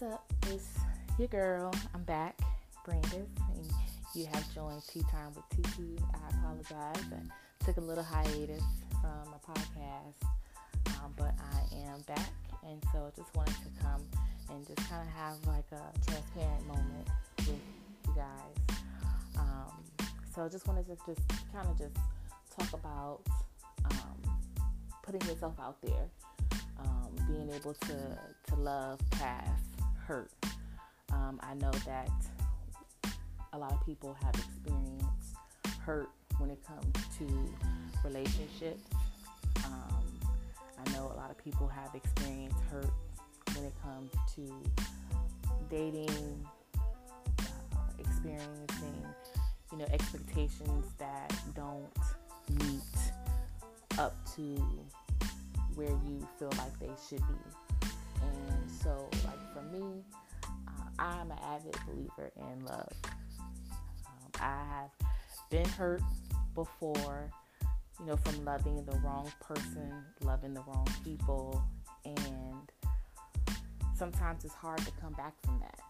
what's up? It's your girl. I'm back, Brandis, and you have joined Tea Time with TT. I apologize. I took a little hiatus from my podcast, um, but I am back, and so I just wanted to come and just kind of have like a transparent moment with you guys. Um, so I just wanted to just kind of just talk about um, putting yourself out there um, being able to, to love past hurt. Um, I know that a lot of people have experienced hurt when it comes to relationships. Um, I know a lot of people have experienced hurt when it comes to dating, uh, experiencing, you know, expectations that don't meet up to where you feel like they should be. So, like for me, uh, I'm an avid believer in love. Um, I have been hurt before, you know, from loving the wrong person, loving the wrong people, and sometimes it's hard to come back from that.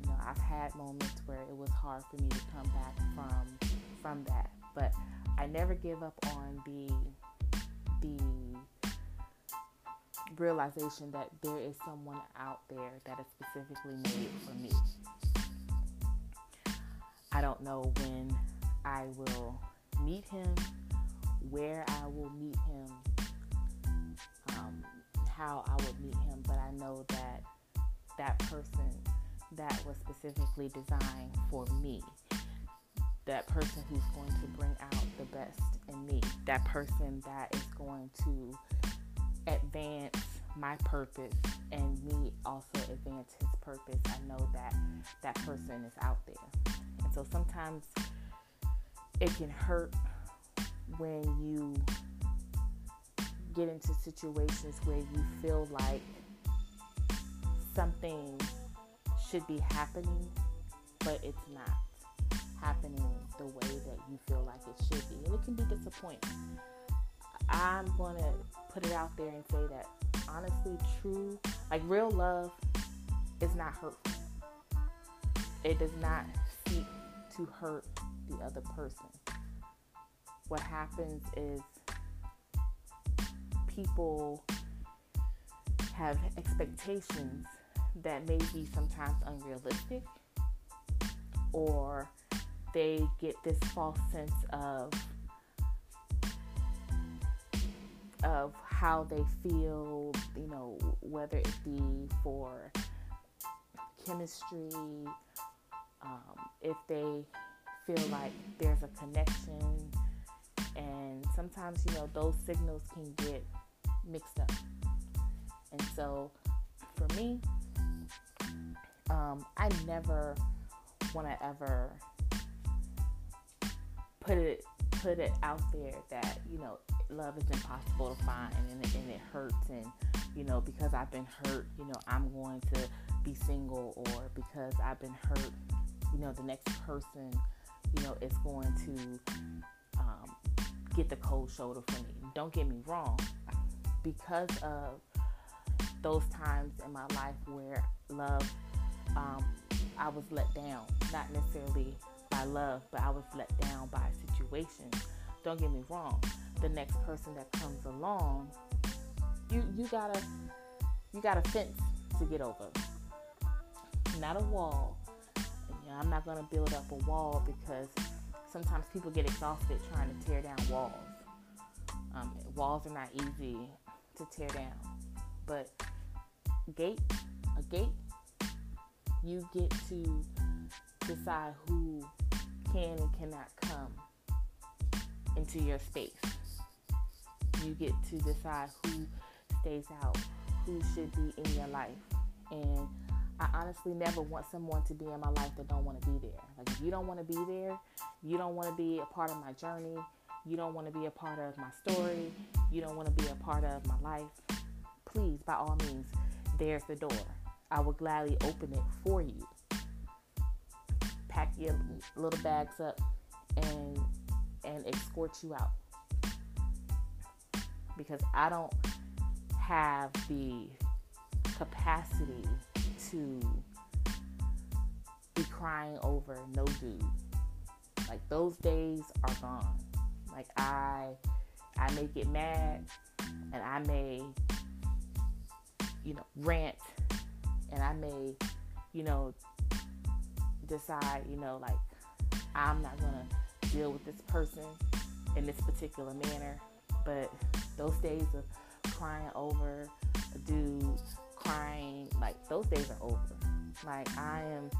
You know, I've had moments where it was hard for me to come back from from that, but I never give up on the the realization that there is someone out there that is specifically made for me. I don't know when I will meet him, where I will meet him, um, how I will meet him, but I know that that person that was specifically designed for me, that person who's going to bring out the best in me, that person that is going to advance my purpose and me also advance his purpose, I know that that person is out there. And so sometimes it can hurt when you get into situations where you feel like something should be happening, but it's not happening the way that you feel like it should be. And it can be disappointing. I'm going to put it out there and say that honestly, true, like real love is not hurtful. It does not seek to hurt the other person. What happens is people have expectations that may be sometimes unrealistic or they get this false sense of of how they feel, you know, whether it be for chemistry, um, if they feel like there's a connection, and sometimes, you know, those signals can get mixed up. And so, for me, um, I never want to ever put it put it out there that you know love is impossible to find and it, and it hurts and you know because I've been hurt you know I'm going to be single or because I've been hurt you know the next person you know is going to um, get the cold shoulder from me. Don't get me wrong because of those times in my life where love um, I was let down not necessarily by love but I was let down by a situation don't get me wrong the next person that comes along, you you gotta you got a fence to get over, not a wall. I'm not gonna build up a wall because sometimes people get exhausted trying to tear down walls. Um, walls are not easy to tear down, but gate a gate, you get to decide who can and cannot come into your space you get to decide who stays out, who should be in your life. And I honestly never want someone to be in my life that don't want to be there. Like if you don't want to be there, you don't want to be a part of my journey, you don't want to be a part of my story, you don't want to be a part of my life, please by all means, there's the door. I will gladly open it for you. Pack your little bags up and and escort you out because I don't have the capacity to be crying over no dude. Like those days are gone. Like I I may get mad and I may you know rant and I may you know decide, you know, like I'm not going to deal with this person in this particular manner, but those days of crying over dudes, crying, like those days are over. Like I am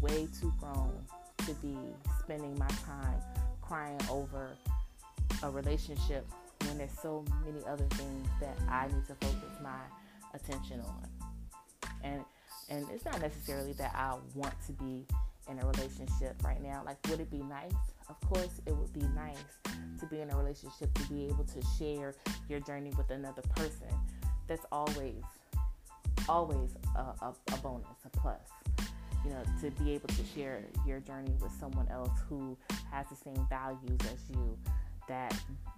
way too grown to be spending my time crying over a relationship when there's so many other things that I need to focus my attention on. And and it's not necessarily that I want to be in a relationship right now. Like would it be nice? Of course it would be nice to be in a relationship to be able to share your journey with another person. That's always always a, a, a bonus, a plus you know, to be able to share your journey with someone else who has the same values as you, that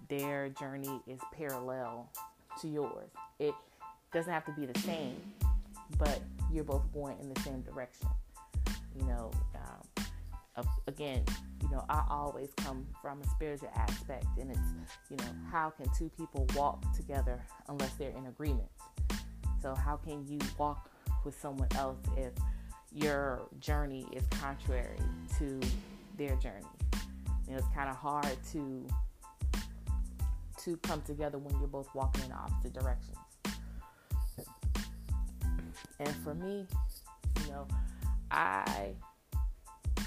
their journey is parallel to yours. It doesn't have to be the same, but you're both going in the same direction. You know, um, again, you know, I always come from a spiritual aspect, and it's, you know, how can two people walk together unless they're in agreement? So, how can you walk with someone else if your journey is contrary to their journey. You know, it's kind of hard to to come together when you're both walking in opposite directions. And for me, you know, I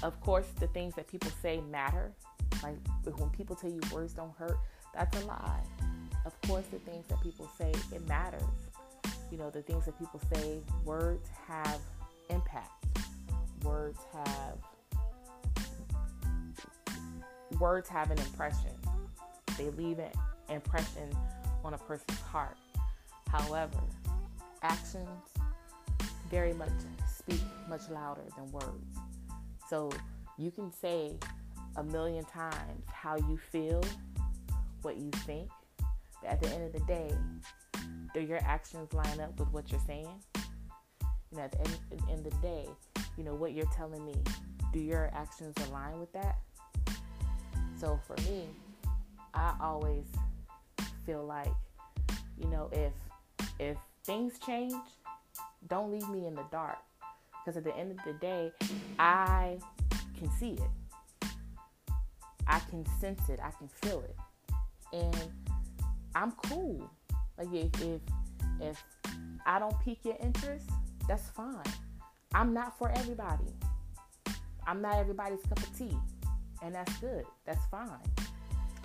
of course the things that people say matter. Like when people tell you words don't hurt, that's a lie. Of course the things that people say it matters. You know, the things that people say, words have impact words have words have an impression. They leave an impression on a person's heart. However, actions very much speak much louder than words. So you can say a million times how you feel, what you think, but at the end of the day, do your actions line up with what you're saying? Know, at the end, at the end of the day, you know, what you're telling me. Do your actions align with that? So for me, I always feel like, you know, if if things change, don't leave me in the dark. Because at the end of the day, I can see it. I can sense it. I can feel it. And I'm cool. Like if if if I don't pique your interest, that's fine. I'm not for everybody. I'm not everybody's cup of tea. And that's good. That's fine.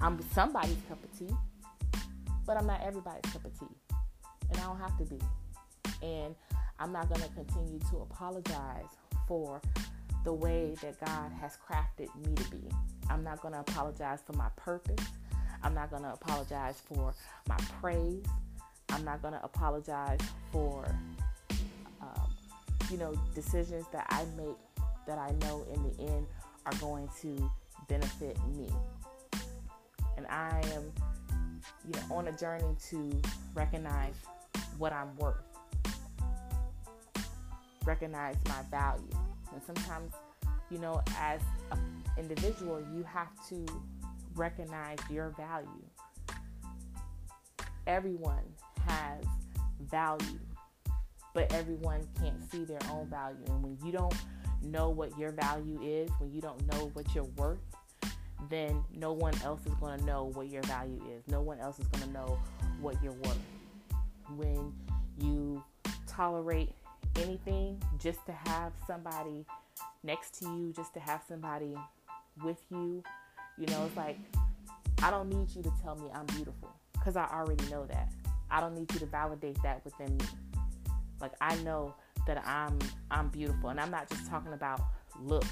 I'm somebody's cup of tea, but I'm not everybody's cup of tea. And I don't have to be. And I'm not going to continue to apologize for the way that God has crafted me to be. I'm not going to apologize for my purpose. I'm not going to apologize for my praise. I'm not going to apologize for um, you know, decisions that I make that I know in the end are going to benefit me. And I am, you know, on a journey to recognize what I'm worth, recognize my value. And sometimes, you know, as an individual, you have to recognize your value. Everyone has value but everyone can't see their own value. And when you don't know what your value is, when you don't know what you're worth, then no one else is going to know what your value is. No one else is going to know what you're worth. When you tolerate anything just to have somebody next to you, just to have somebody with you, you know, it's like, I don't need you to tell me I'm beautiful because I already know that. I don't need you to validate that within me. Like I know that I'm I'm beautiful, and I'm not just talking about looks.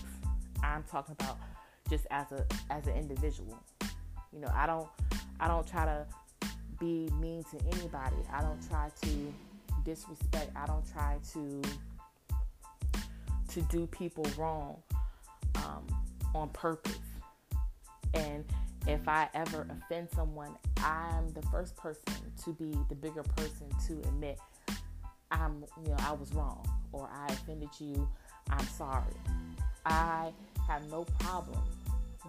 I'm talking about just as a as an individual. You know, I don't I don't try to be mean to anybody. I don't try to disrespect. I don't try to to do people wrong um, on purpose. And if I ever offend someone, I'm the first person to be the bigger person to admit I'm, you know, I was wrong or I offended you, I'm sorry. I have no problem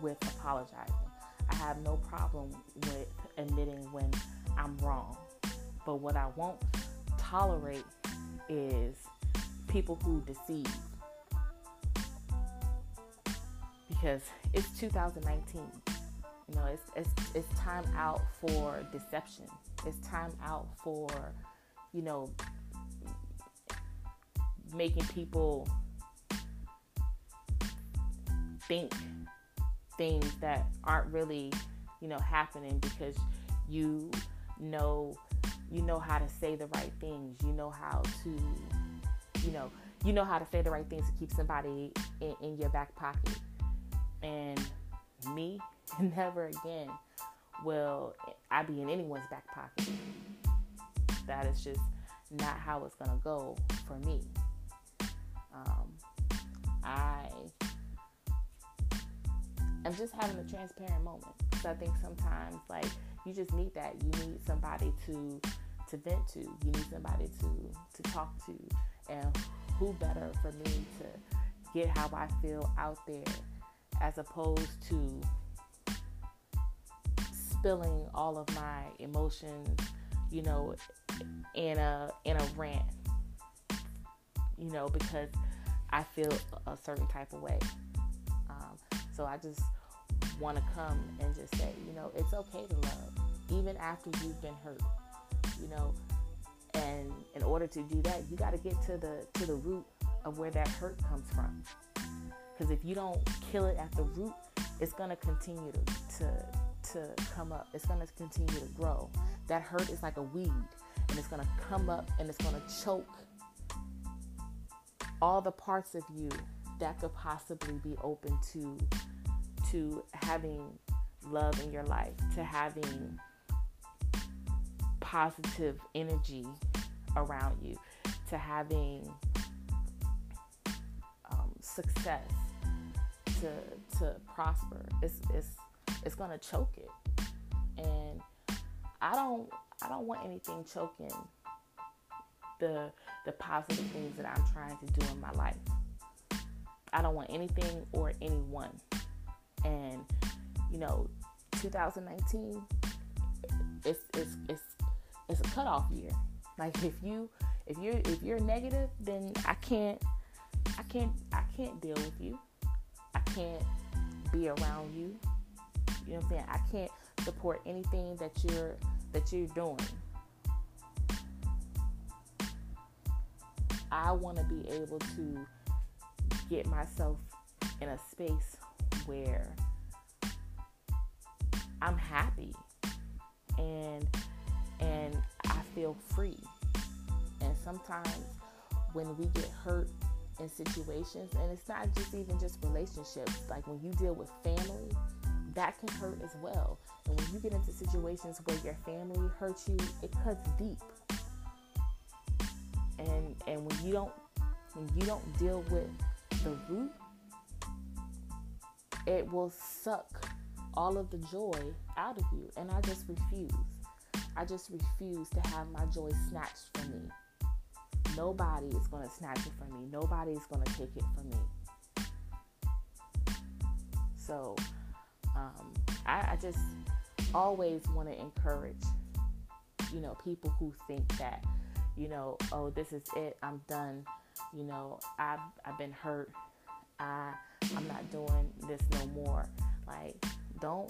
with apologizing. I have no problem with admitting when I'm wrong. But what I won't tolerate is people who deceive. Because it's 2019. You know, it's, it's, it's time out for deception. It's time out for, you know, making people think things that aren't really, you know, happening because you know you know how to say the right things. You know how to, you know, you know how to say the right things to keep somebody in, in your back pocket. And me, never again will I be in anyone's back pocket. That is just not how it's gonna go for me. Um, I am just having a transparent moment because I think sometimes like you just need that. You need somebody to to vent to. You need somebody to to talk to. And who better for me to get how I feel out there as opposed to spilling all of my emotions, you know, in a in a rant. You know, because I feel a certain type of way. Um, so I just want to come and just say, you know, it's okay to love, even after you've been hurt. You know, and in order to do that, you got to get to the to the root of where that hurt comes from. Because if you don't kill it at the root, it's gonna continue to, to to come up. It's gonna continue to grow. That hurt is like a weed, and it's gonna come up and it's gonna choke all the parts of you that could possibly be open to to having love in your life, to having positive energy around you, to having um, success, to to prosper. It's it's it's gonna choke it, and I don't I don't want anything choking the the positive things that I'm trying to do in my life. I don't want anything or anyone and you know 2019 it's it's it's it's a cutoff year. Like if you if you're if you're negative then i can't i can't i can't deal with you. I can't be around you. You know what i'm saying? I can't support anything that you're that you're doing. I want to be able to get myself in a space where I'm happy and and I feel free. And sometimes when we get hurt in situations, and it's not just even just relationships, like when you deal with family, that can hurt as well. And when you get into situations where your family hurts you, it cuts deep. And and when you don't when you don't deal with the root it will suck all of the joy out of you. And I just refuse. I just refuse to have my joy snatched from me. Nobody is going to snatch it from me. Nobody is going to take it from me. So um, I, I just always want to encourage, you know, people who think that, you know, oh, this is it. I'm done. You know, I've, I've been hurt. I I'm not doing this no more. Like, don't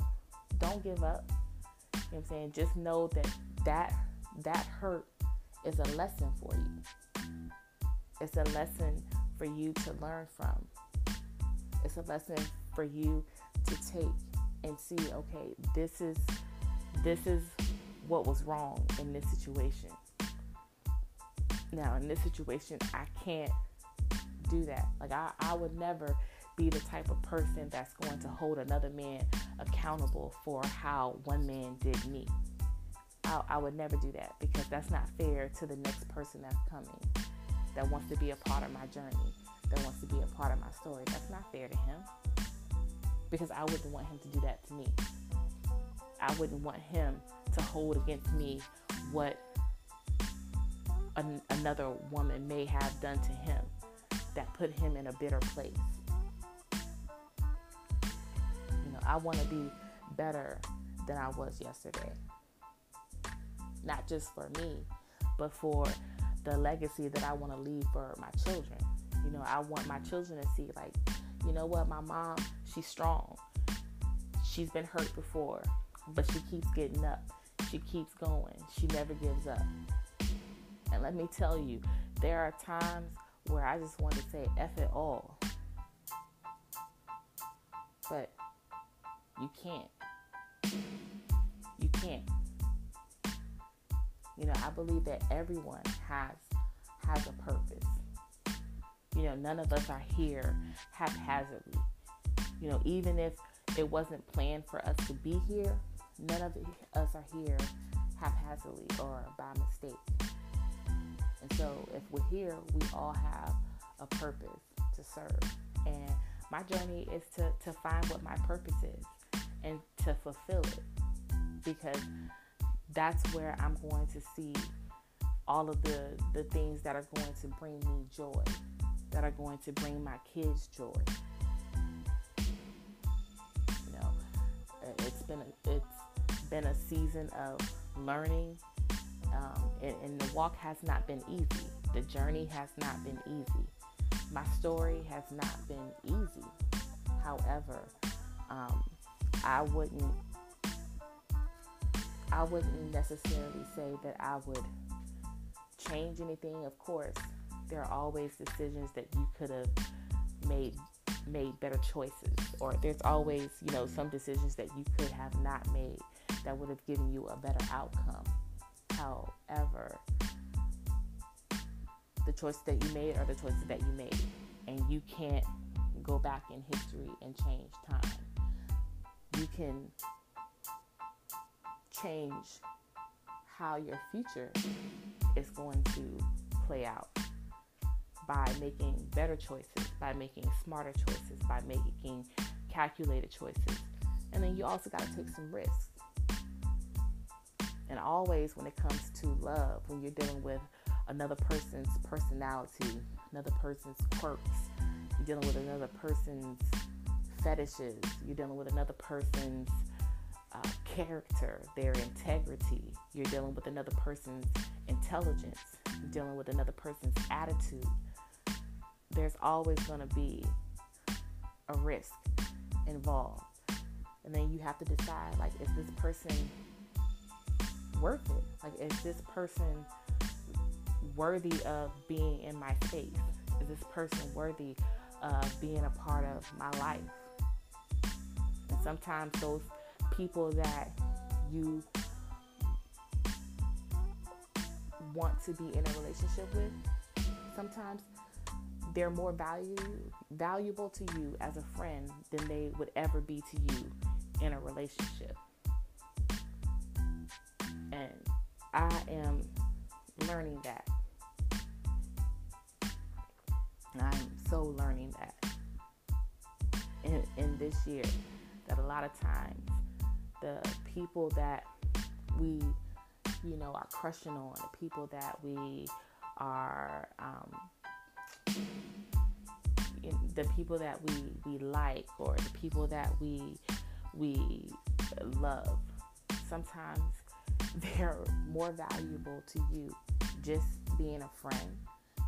don't give up. You know what I'm saying? Just know that that that hurt is a lesson for you. It's a lesson for you to learn from. It's a lesson for you to take and see, okay, this is this is what was wrong in this situation. Now, in this situation, I can't do that. Like I, I would never be the type of person that's going to hold another man accountable for how one man did me. I, I would never do that because that's not fair to the next person that's coming that wants to be a part of my journey, that wants to be a part of my story. That's not fair to him because I wouldn't want him to do that to me. I wouldn't want him to hold against me what an, another woman may have done to him that put him in a bitter place. I want to be better than I was yesterday. Not just for me, but for the legacy that I want to leave for my children. You know, I want my children to see, like, you know what, my mom, she's strong. She's been hurt before, but she keeps getting up. She keeps going. She never gives up. And let me tell you, there are times where I just want to say F it all. You can't. You can't. You know, I believe that everyone has has a purpose. You know, none of us are here haphazardly. You know, even if it wasn't planned for us to be here, none of us are here haphazardly or by mistake. And so, if we're here, we all have a purpose to serve. And my journey is to, to find what my purpose is and to fulfill it because that's where I'm going to see all of the, the things that are going to bring me joy, that are going to bring my kids joy. You know, it's been a, it's been a season of learning, um, and, and the walk has not been easy. The journey has not been easy. My story has not been easy. However, um, I wouldn't I wouldn't necessarily say that I would change anything. Of course, there are always decisions that you could have made made better choices or there's always, you know, some decisions that you could have not made that would have given you a better outcome. However, the choices that you made are the choices that you made and you can't go back in history and change time. You can change how your future is going to play out by making better choices, by making smarter choices, by making calculated choices. And then you also got to take some risks. And always, when it comes to love, when you're dealing with another person's personality, another person's quirks, you're dealing with another person's fetishes, you're dealing with another person's uh, character, their integrity. You're dealing with another person's intelligence. You're dealing with another person's attitude. There's always going to be a risk involved. And then you have to decide like, is this person worth it? Like, is this person worthy of being in my space? Is this person worthy of being a part of my life? Sometimes those people that you want to be in a relationship with, sometimes they're more value, valuable to you as a friend than they would ever be to you in a relationship. And I am learning that. And I'm so learning that in, in this year that a lot of times the people that we, you know, are crushing on, the people that we are, um, the people that we, we like or the people that we we love. Sometimes they're more valuable to you just being a friend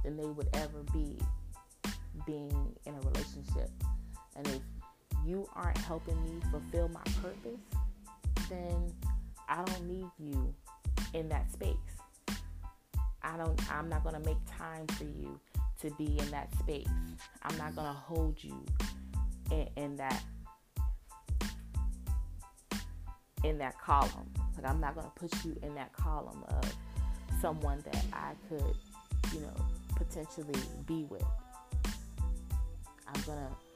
than they would ever be being in a relationship. And if you aren't helping me fulfill my purpose, then I don't need you in that space. I don't I'm not going to make time for you to be in that space. I'm not going to hold you in, in that in that column. Like I'm not going to put you in that column of someone that I could, you know, potentially be with. I'm going to,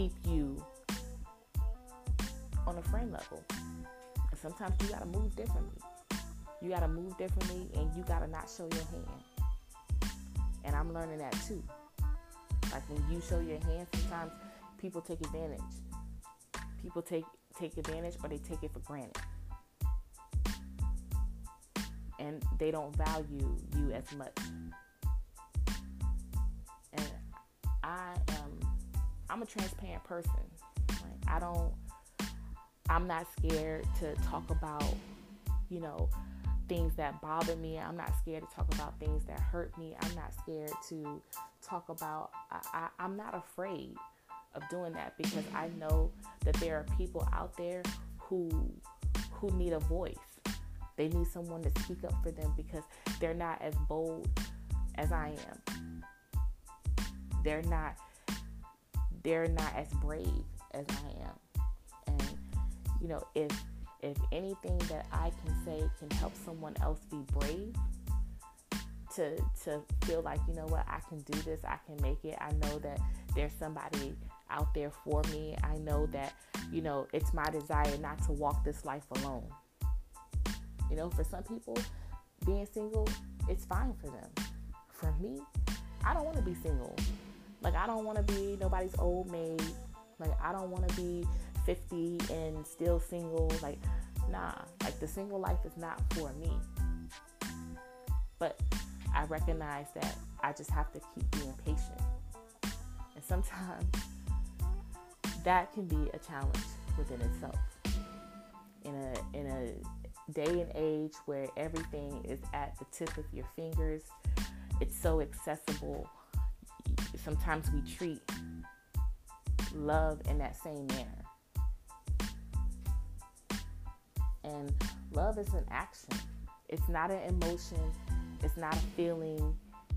keep you on a friend level. And sometimes you gotta move differently. You gotta move differently and you gotta not show your hand. And I'm learning that too. Like when you show your hand, sometimes people take advantage. People take take advantage or they take it for granted. and they don't value you as much. And I am I'm a transparent person. Like I don't I'm not scared to talk about, you know, things that bother me. I'm not scared to talk about things that hurt me. I'm not scared to talk about I, I, I'm not afraid of doing that because I know that there are people out there who who need a voice. They need someone to speak up for them because they're not as bold as I am. They're not they're not as brave as I am. And you know, if if anything that I can say can help someone else be brave to to feel like, you know what, I can do this, I can make it. I know that there's somebody out there for me. I know that, you know, it's my desire not to walk this life alone. You know, for some people, being single, it's fine for them. For me, I don't want to be single. Like, I don't want to be nobody's old maid. Like, I don't want to be 50 and still single. Like, nah, like, the single life is not for me. But I recognize that I just have to keep being patient. And sometimes that can be a challenge within itself. In a in a day and age where everything is at the tip of your fingers, it's so accessible. Sometimes we treat love in that same manner. And love is an action. It's not an emotion. It's not a feeling.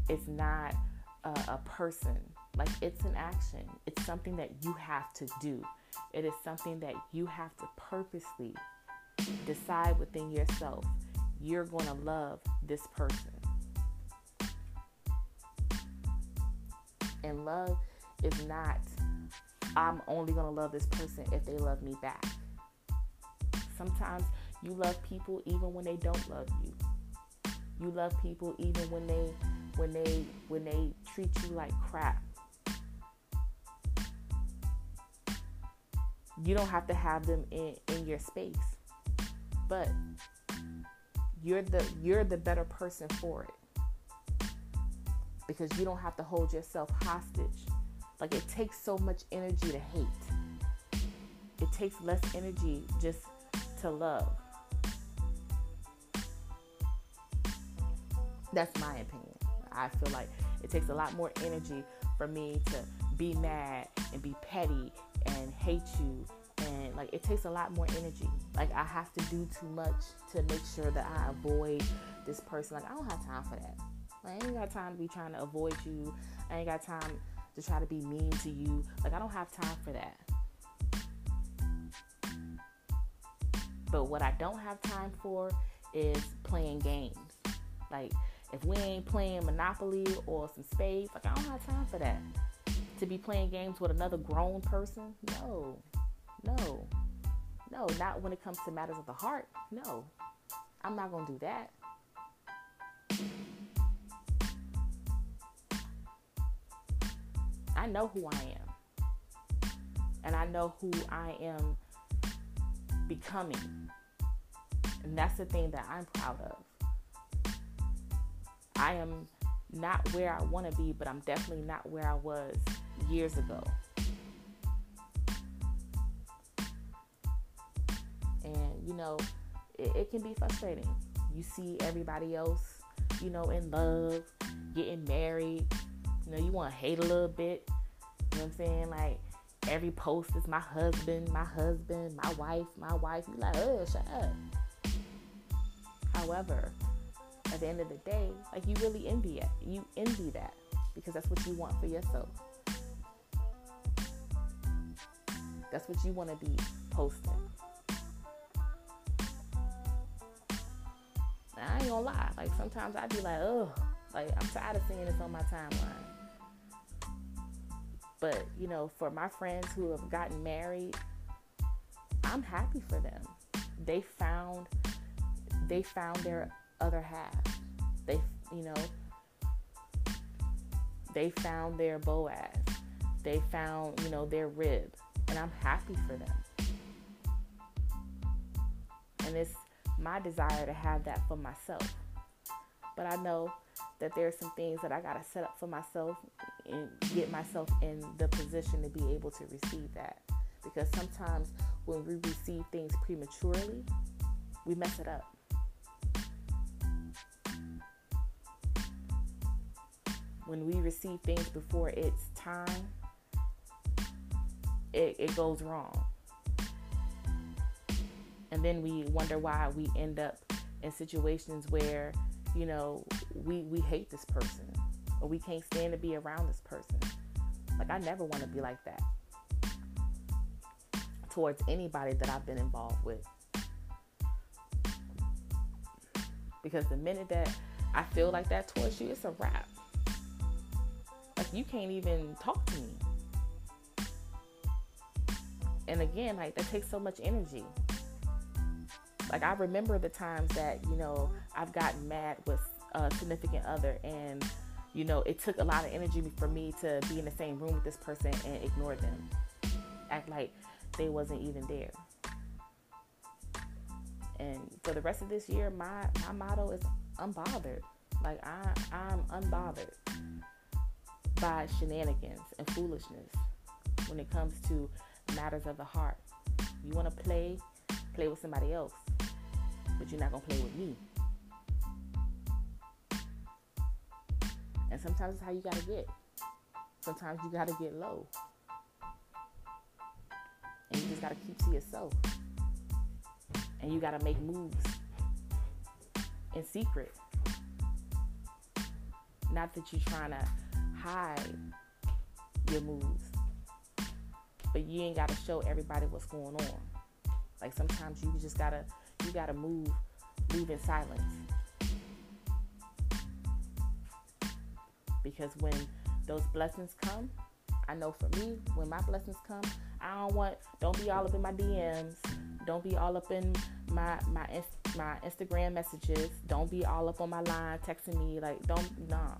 It's not a, a person. Like it's an action, it's something that you have to do. It is something that you have to purposely decide within yourself. You're going to love this person. And love is not, I'm only going to love this person if they love me back. Sometimes you love people even when they don't love you. You love people even when they when they when they treat you like crap. you don't have to have them in, in your space but you're the you're the better person for it because you don't have to hold yourself hostage. Like it takes so much energy to hate. It takes less energy just to love. That's my opinion. I feel like it takes a lot more energy for me to be mad and be petty and hate you. And like it takes a lot more energy. Like i have to do too much to make sure that i avoid this person. Like i don't have time for that i ain't got time to be trying to avoid you. I ain't got time to try to be mean to you. Like i don't have time for that. But what i don't have time for is playing games. Like if we ain't playing monopoly or some spades like i don't have time for that. To be playing games with another grown person? No, no, no, not when it comes to matters of the heart. No, I'm not going to do that. I know who I am. And I know who I am becoming. And that's the thing that I'm proud of. I am not where I want to be, but I'm definitely not where I was years ago. And, you know, it, it can be frustrating. You see everybody else, you know, in love, getting married. You know, you want to hate a little bit. You know what I'm saying? Like, every post is my husband, my husband, my wife, my wife. You like, oh, shut up. However, at the end of the day, like you really envy it. You envy that because that's what you want for yourself. That's what you want to be posting. I ain't gonna lie. Like sometimes I'd be like, oh, like I'm tired of seeing this on my timeline. But you know, for my friends who have gotten married, I'm happy for them. They found they found their other half. They, you know, they found their Boaz. They found, you know, their rib and I'm happy for them. And it's my desire to have that for myself. But I know that there are some things that I got to set up for myself and get myself in the position to be able to receive that. Because sometimes when we receive things prematurely, we mess it up. When we receive things before it's time, it, it goes wrong. And then we wonder why we end up in situations where, you know, we, we hate this person or we can't stand to be around this person. Like, I never want to be like that towards anybody that I've been involved with. Because the minute that I feel like that towards you, it's a wrap. Like, you can't even talk to me. And again, like, that takes so much energy. Like I remember the times that you know I've gotten mad with a significant other, and you know it took a lot of energy for me to be in the same room with this person and ignore them, act like they wasn't even there. And for the rest of this year, my my motto is unbothered. Like I I'm unbothered by shenanigans and foolishness when it comes to matters of the heart. You want to play, play with somebody else but you're not going to play with me. And sometimes it's how you got to get. Sometimes you got to get low. And you just got to keep to yourself. And you got to make moves in secret. Not that you're trying to hide your moves, but you ain't got to show everybody what's going on. Like sometimes you just got to you got to move, move in silence. Because when those blessings come, I know for me, when my blessings come, I don't want, don't be all up in my DMs. Don't be all up in my my my Instagram messages. Don't be all up on my line texting me like don't nah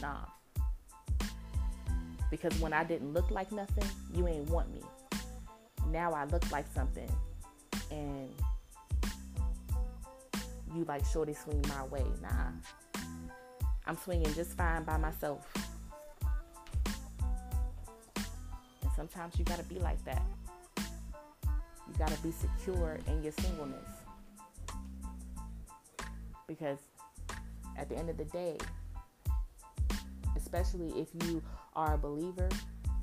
nah. Because when I didn't look like nothing, you ain't want me. Now I look like something, and you like shorty swing my way. Nah. I'm swinging just fine by myself. And sometimes you got to be like that. You got to be secure in your singleness. Because at the end of the day, especially if you are a believer,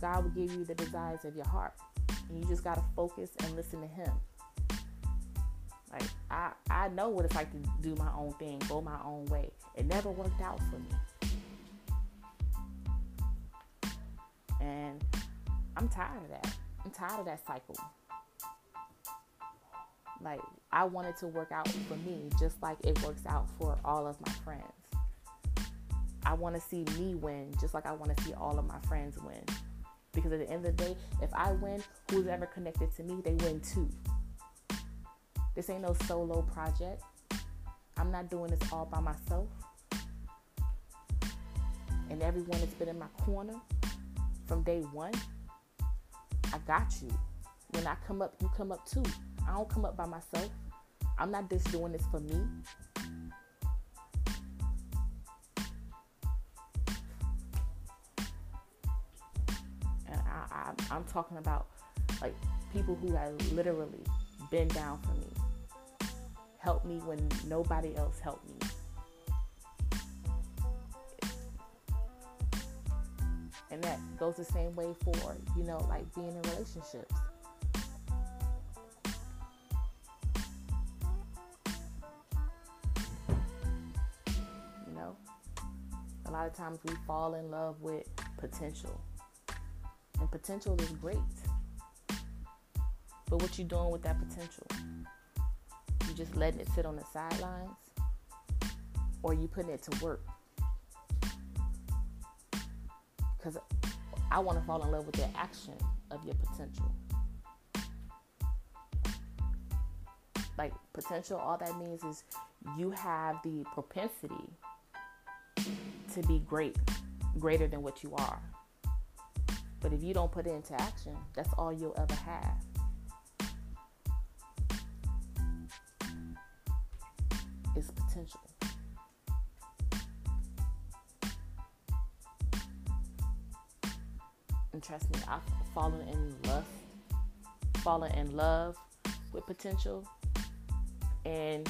God will give you the desires of your heart. And you just got to focus and listen to Him. Like I, I know what it's like to do my own thing, go my own way. It never worked out for me. And I'm tired of that. I'm tired of that cycle. Like I want it to work out for me just like it works out for all of my friends. I want to see me win just like I want to see all of my friends win. Because at the end of the day, if I win, who's ever connected to me, they win too. This ain't no solo project. I'm not doing this all by myself. And everyone that's been in my corner from day one, I got you. When I come up, you come up too. I don't come up by myself. I'm not just doing this for me. And I, I, I'm talking about like people who have literally been down for me help me when nobody else helped me. And that goes the same way for, you know, like being in relationships. You know, a lot of times we fall in love with potential. And potential is great. But what you doing with that potential? You just letting it sit on the sidelines or you putting it to work? Because I want to fall in love with the action of your potential. Like potential, all that means is you have the propensity to be great, greater than what you are. But if you don't put it into action, that's all you'll ever have. its potential. And trust me, I've fallen in love. fallen in love with potential, and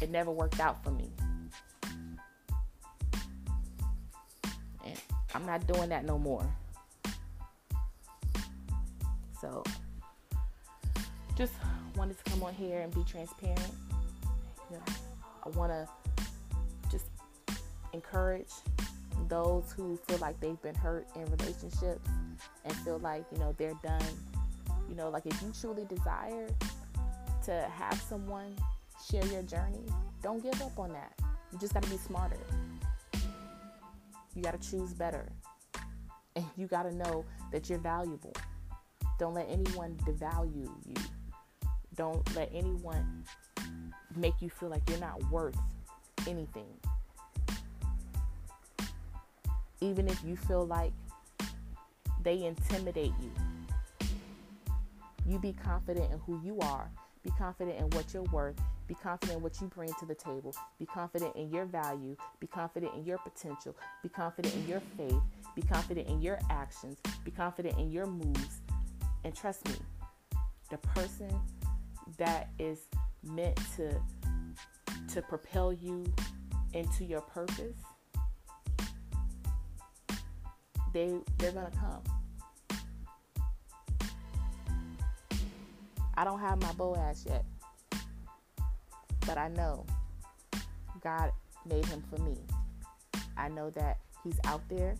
it never worked out for me. And I'm not doing that no more. So just wanted to come on here and be transparent. You know, I want to just encourage those who feel like they've been hurt in relationships and feel like, you know, they're done. You know, like if you truly desire to have someone share your journey, don't give up on that. You just got to be smarter. You got to choose better. And you got to know that you're valuable. Don't let anyone devalue you. Don't let anyone make you feel like you're not worth anything. Even if you feel like they intimidate you, you be confident in who you are, be confident in what you're worth, be confident in what you bring to the table, be confident in your value, be confident in your potential, be confident in your faith, be confident in your actions, be confident in your moves. And trust me, the person that is meant to to propel you into your purpose, they they're gonna come. I don't have my Boaz yet, but I know God made him for me. I know that he's out there.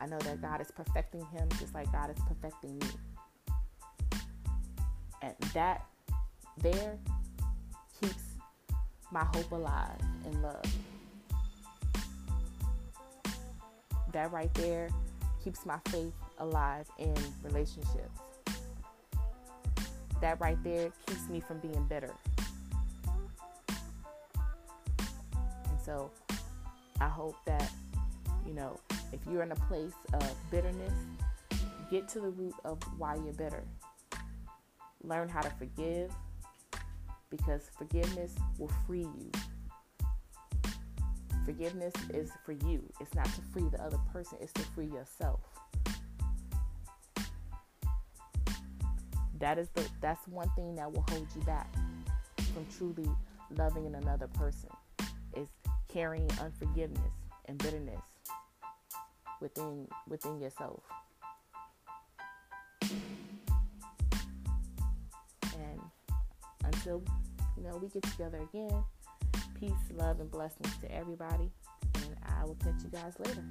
I know that God is perfecting him just like God is perfecting me. And that there keeps my hope alive in love. That right there keeps my faith alive in relationships. That right there keeps me from being bitter. And so I hope that, you know, if you're in a place of bitterness, get to the root of why you're bitter. Learn how to forgive because forgiveness will free you. Forgiveness is for you. It's not to free the other person, it's to free yourself. That is the that's one thing that will hold you back from truly loving another person is carrying unforgiveness and bitterness within within yourself. Until you know we get together again, peace, love, and blessings to everybody. And I will catch you guys later.